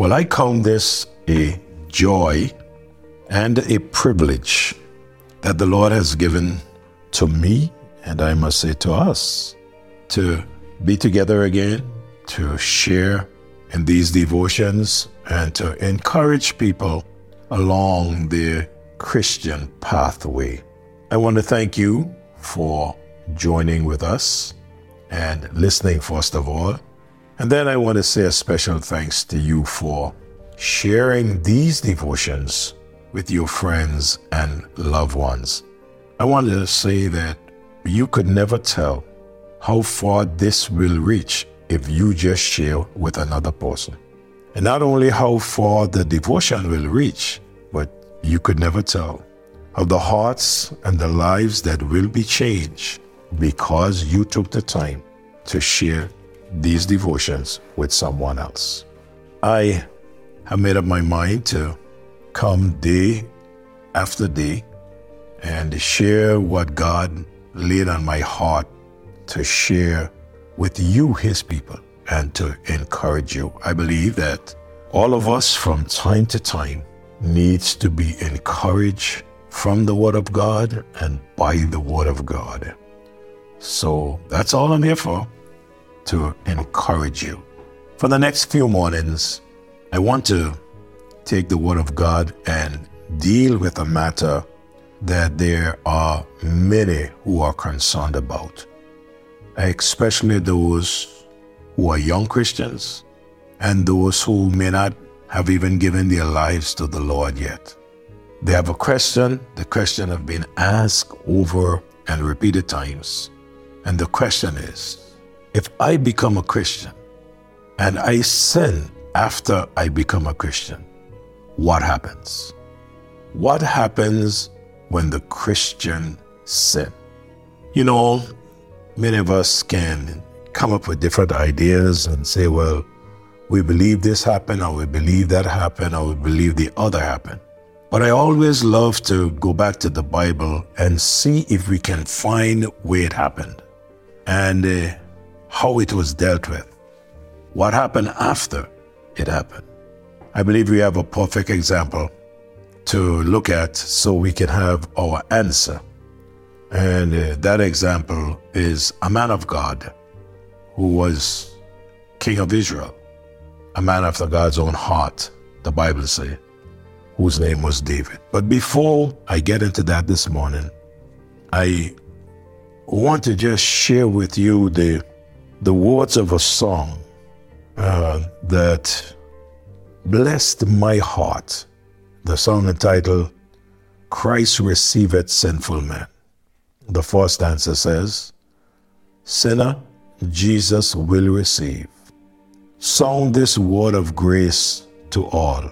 Well, I count this a joy and a privilege that the Lord has given to me, and I must say to us, to be together again, to share in these devotions, and to encourage people along the Christian pathway. I want to thank you for joining with us and listening, first of all. And then I want to say a special thanks to you for sharing these devotions with your friends and loved ones. I want to say that you could never tell how far this will reach if you just share with another person. And not only how far the devotion will reach, but you could never tell how the hearts and the lives that will be changed because you took the time to share these devotions with someone else. I have made up my mind to come day after day and share what God laid on my heart to share with you, His people, and to encourage you. I believe that all of us from time to time needs to be encouraged from the Word of God and by the Word of God. So that's all I'm here for, to encourage you. For the next few mornings, I want to take the Word of God and deal with a matter that there are many who are concerned about, especially those who are young Christians and those who may not have even given their lives to the Lord yet. They have a question. The question has been asked over and repeated times. And the question is if I become a Christian and I sin after I become a Christian, what happens? What happens when the Christian sin. You know, many of us can come up with different ideas and say, well, we believe this happened, or we believe that happened, or we believe the other happened. But I always love to go back to the Bible and see if we can find where it happened and uh, how it was dealt with. What happened after it happened. I believe we have a perfect example to look at so we can have our answer. And uh, that example is a man of God who was king of Israel, a man after God's own heart, the Bible says, whose name was David. But before I get into that this morning, I want to just share with you the, the words of a song uh, that blessed my heart the song entitled Christ Receiveth Sinful Man. The first stanza says, Sinner, Jesus will receive. Sound this word of grace to all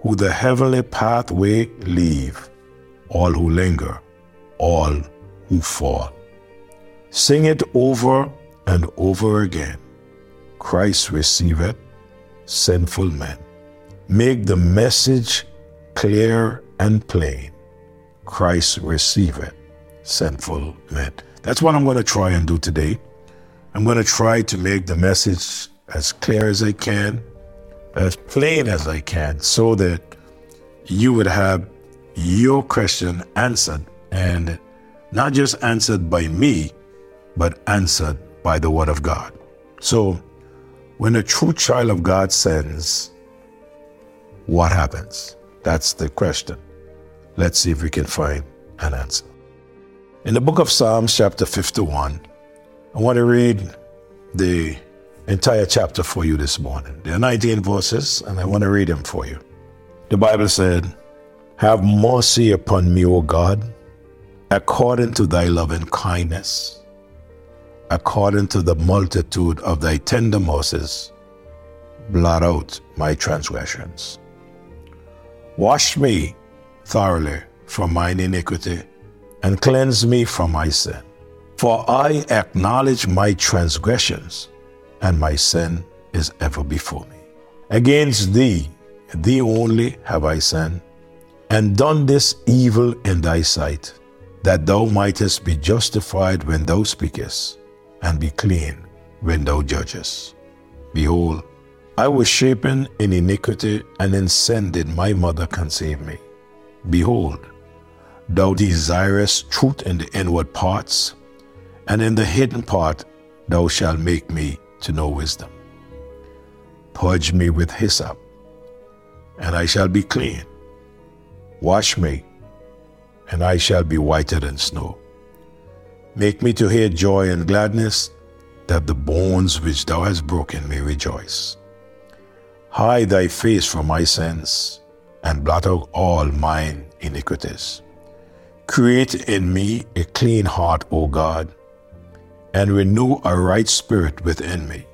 who the heavenly pathway leave, all who linger, all who fall. Sing it over and over again. Christ receiveth sinful men. Make the message clear and plain. Christ receiveth sinful men. That's what I'm going to try and do today. I'm going to try to make the message as clear as I can, as plain as I can, so that you would have your question answered and not just answered by me, but answered by the Word of God. So, when a true child of God sins, what happens? That's the question. Let's see if we can find an answer. In the book of Psalms, chapter 51, I want to read the entire chapter for you this morning. There are 19 verses, and I want to read them for you. The Bible said, Have mercy upon me, O God, according to thy loving kindness, according to the multitude of thy tender mercies, blot out my transgressions. Wash me thoroughly from mine iniquity and cleanse me from my sin. For I acknowledge my transgressions, and my sin is ever before me. Against thee, thee only have I sinned, and done this evil in thy sight, that thou mightest be justified when thou speakest, and be clean when thou judgest. Behold, I was shapen in iniquity, and in sin did my mother conceive me. Behold, thou desirest truth in the inward parts, and in the hidden part thou shalt make me to know wisdom. Purge me with hyssop, and I shall be clean. Wash me, and I shall be whiter than snow. Make me to hear joy and gladness, that the bones which thou hast broken may rejoice. Hide thy face from my sins, and blot out all mine iniquities. Create in me a clean heart, O God, and renew a right spirit within me.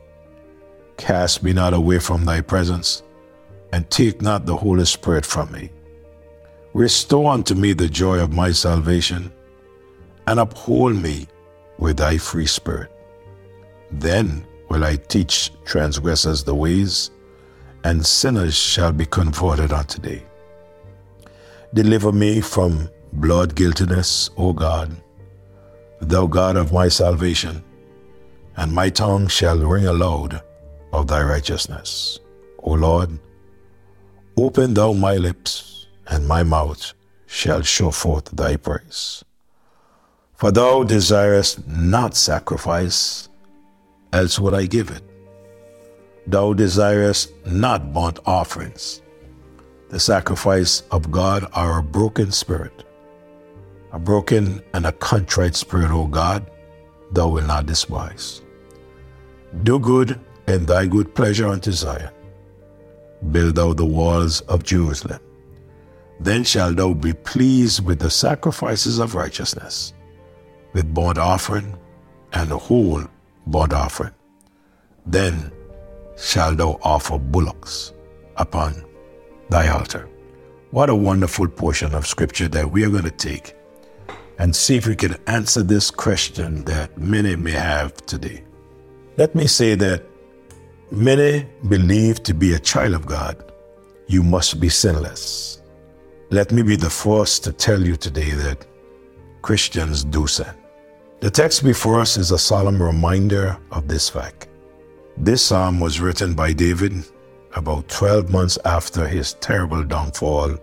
Cast me not away from thy presence, and take not the Holy Spirit from me. Restore unto me the joy of my salvation, and uphold me with thy free spirit. Then will I teach transgressors the ways and sinners shall be converted unto thee. Deliver me from blood guiltiness, O God, thou God of my salvation, and my tongue shall ring aloud of thy righteousness. O Lord, open thou my lips, and my mouth shall show forth thy praise. For thou desirest not sacrifice, else would I give it. Thou desirest not burnt offerings. The sacrifice of God are a broken spirit. A broken and a contrite spirit, O God, thou wilt not despise. Do good and thy good pleasure unto Zion. Build thou the walls of Jerusalem. Then shalt thou be pleased with the sacrifices of righteousness, with burnt offering and the whole burnt offering. Then shalt thou offer bullocks upon thy altar. What a wonderful portion of scripture that we are going to take and see if we can answer this question that many may have today. Let me say that many believe to be a child of God, you must be sinless. Let me be the first to tell you today that Christians do sin. The text before us is a solemn reminder of this fact. This psalm was written by David about 12 months after his terrible downfall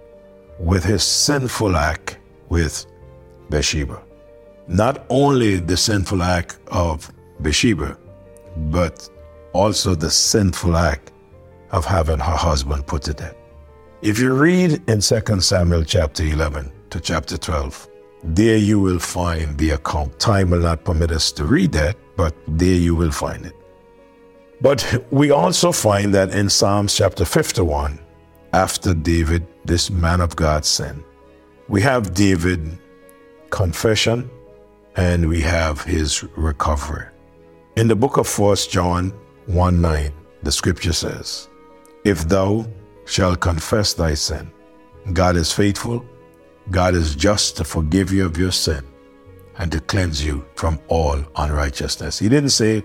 with his sinful act with Bathsheba. Not only the sinful act of Bathsheba, but also the sinful act of having her husband put to death. If you read in 2 Samuel chapter 11 to chapter 12, there you will find the account. Time will not permit us to read that, but there you will find it. But we also find that in Psalms chapter 51, after David, this man of God, sinned, we have David confession and we have his recovery. In the book of 1 John 1 9, the scripture says, If thou shalt confess thy sin, God is faithful, God is just to forgive you of your sin and to cleanse you from all unrighteousness. He didn't say,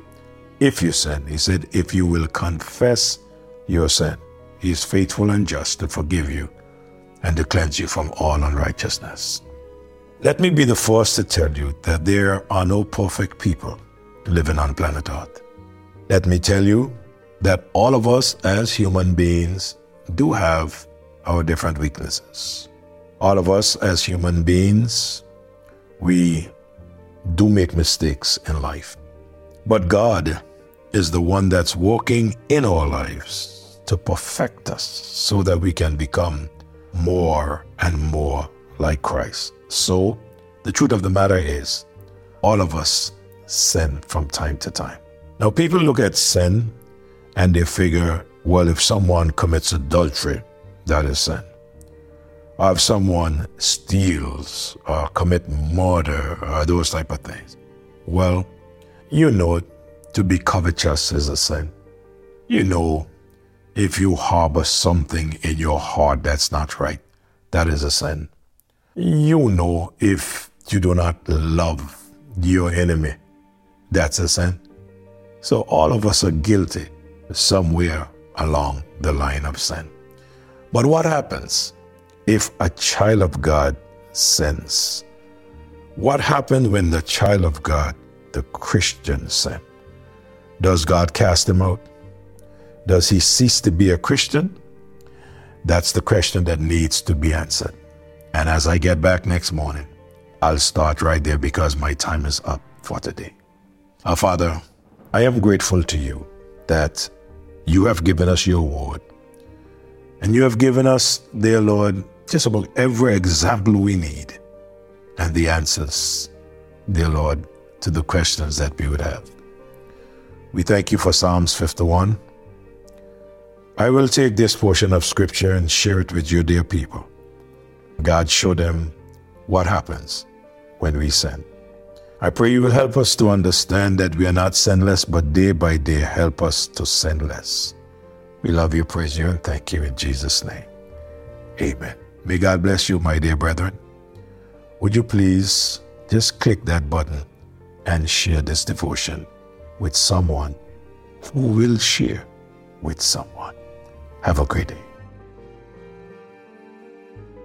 if you sin. He said, if you will confess your sin, he is faithful and just to forgive you and to cleanse you from all unrighteousness. Let me be the first to tell you that there are no perfect people living on planet Earth. Let me tell you that all of us as human beings do have our different weaknesses. All of us as human beings, we do make mistakes in life. But God is the one that's working in our lives to perfect us so that we can become more and more like Christ. So, the truth of the matter is, all of us sin from time to time. Now, people look at sin and they figure, well, if someone commits adultery, that is sin. Or if someone steals or commit murder or those type of things. Well, you know, to be covetous is a sin. You know, if you harbor something in your heart that's not right, that is a sin. You know, if you do not love your enemy, that's a sin. So all of us are guilty somewhere along the line of sin. But what happens if a child of God sins? What happened when the child of God the Christian sin. Does God cast him out? Does he cease to be a Christian? That's the question that needs to be answered. And as I get back next morning, I'll start right there because my time is up for today. Our Father, I am grateful to you that you have given us your word. And you have given us, dear Lord, just about every example we need and the answers, dear Lord, to the questions that we would have. We thank you for Psalms 51. I will take this portion of scripture and share it with you, dear people. God, show them what happens when we sin. I pray you will help us to understand that we are not sinless, but day by day help us to sin less. We love you, praise you, and thank you in Jesus' name. Amen. May God bless you, my dear brethren. Would you please just click that button and share this devotion with someone who will share with someone. Have a great day.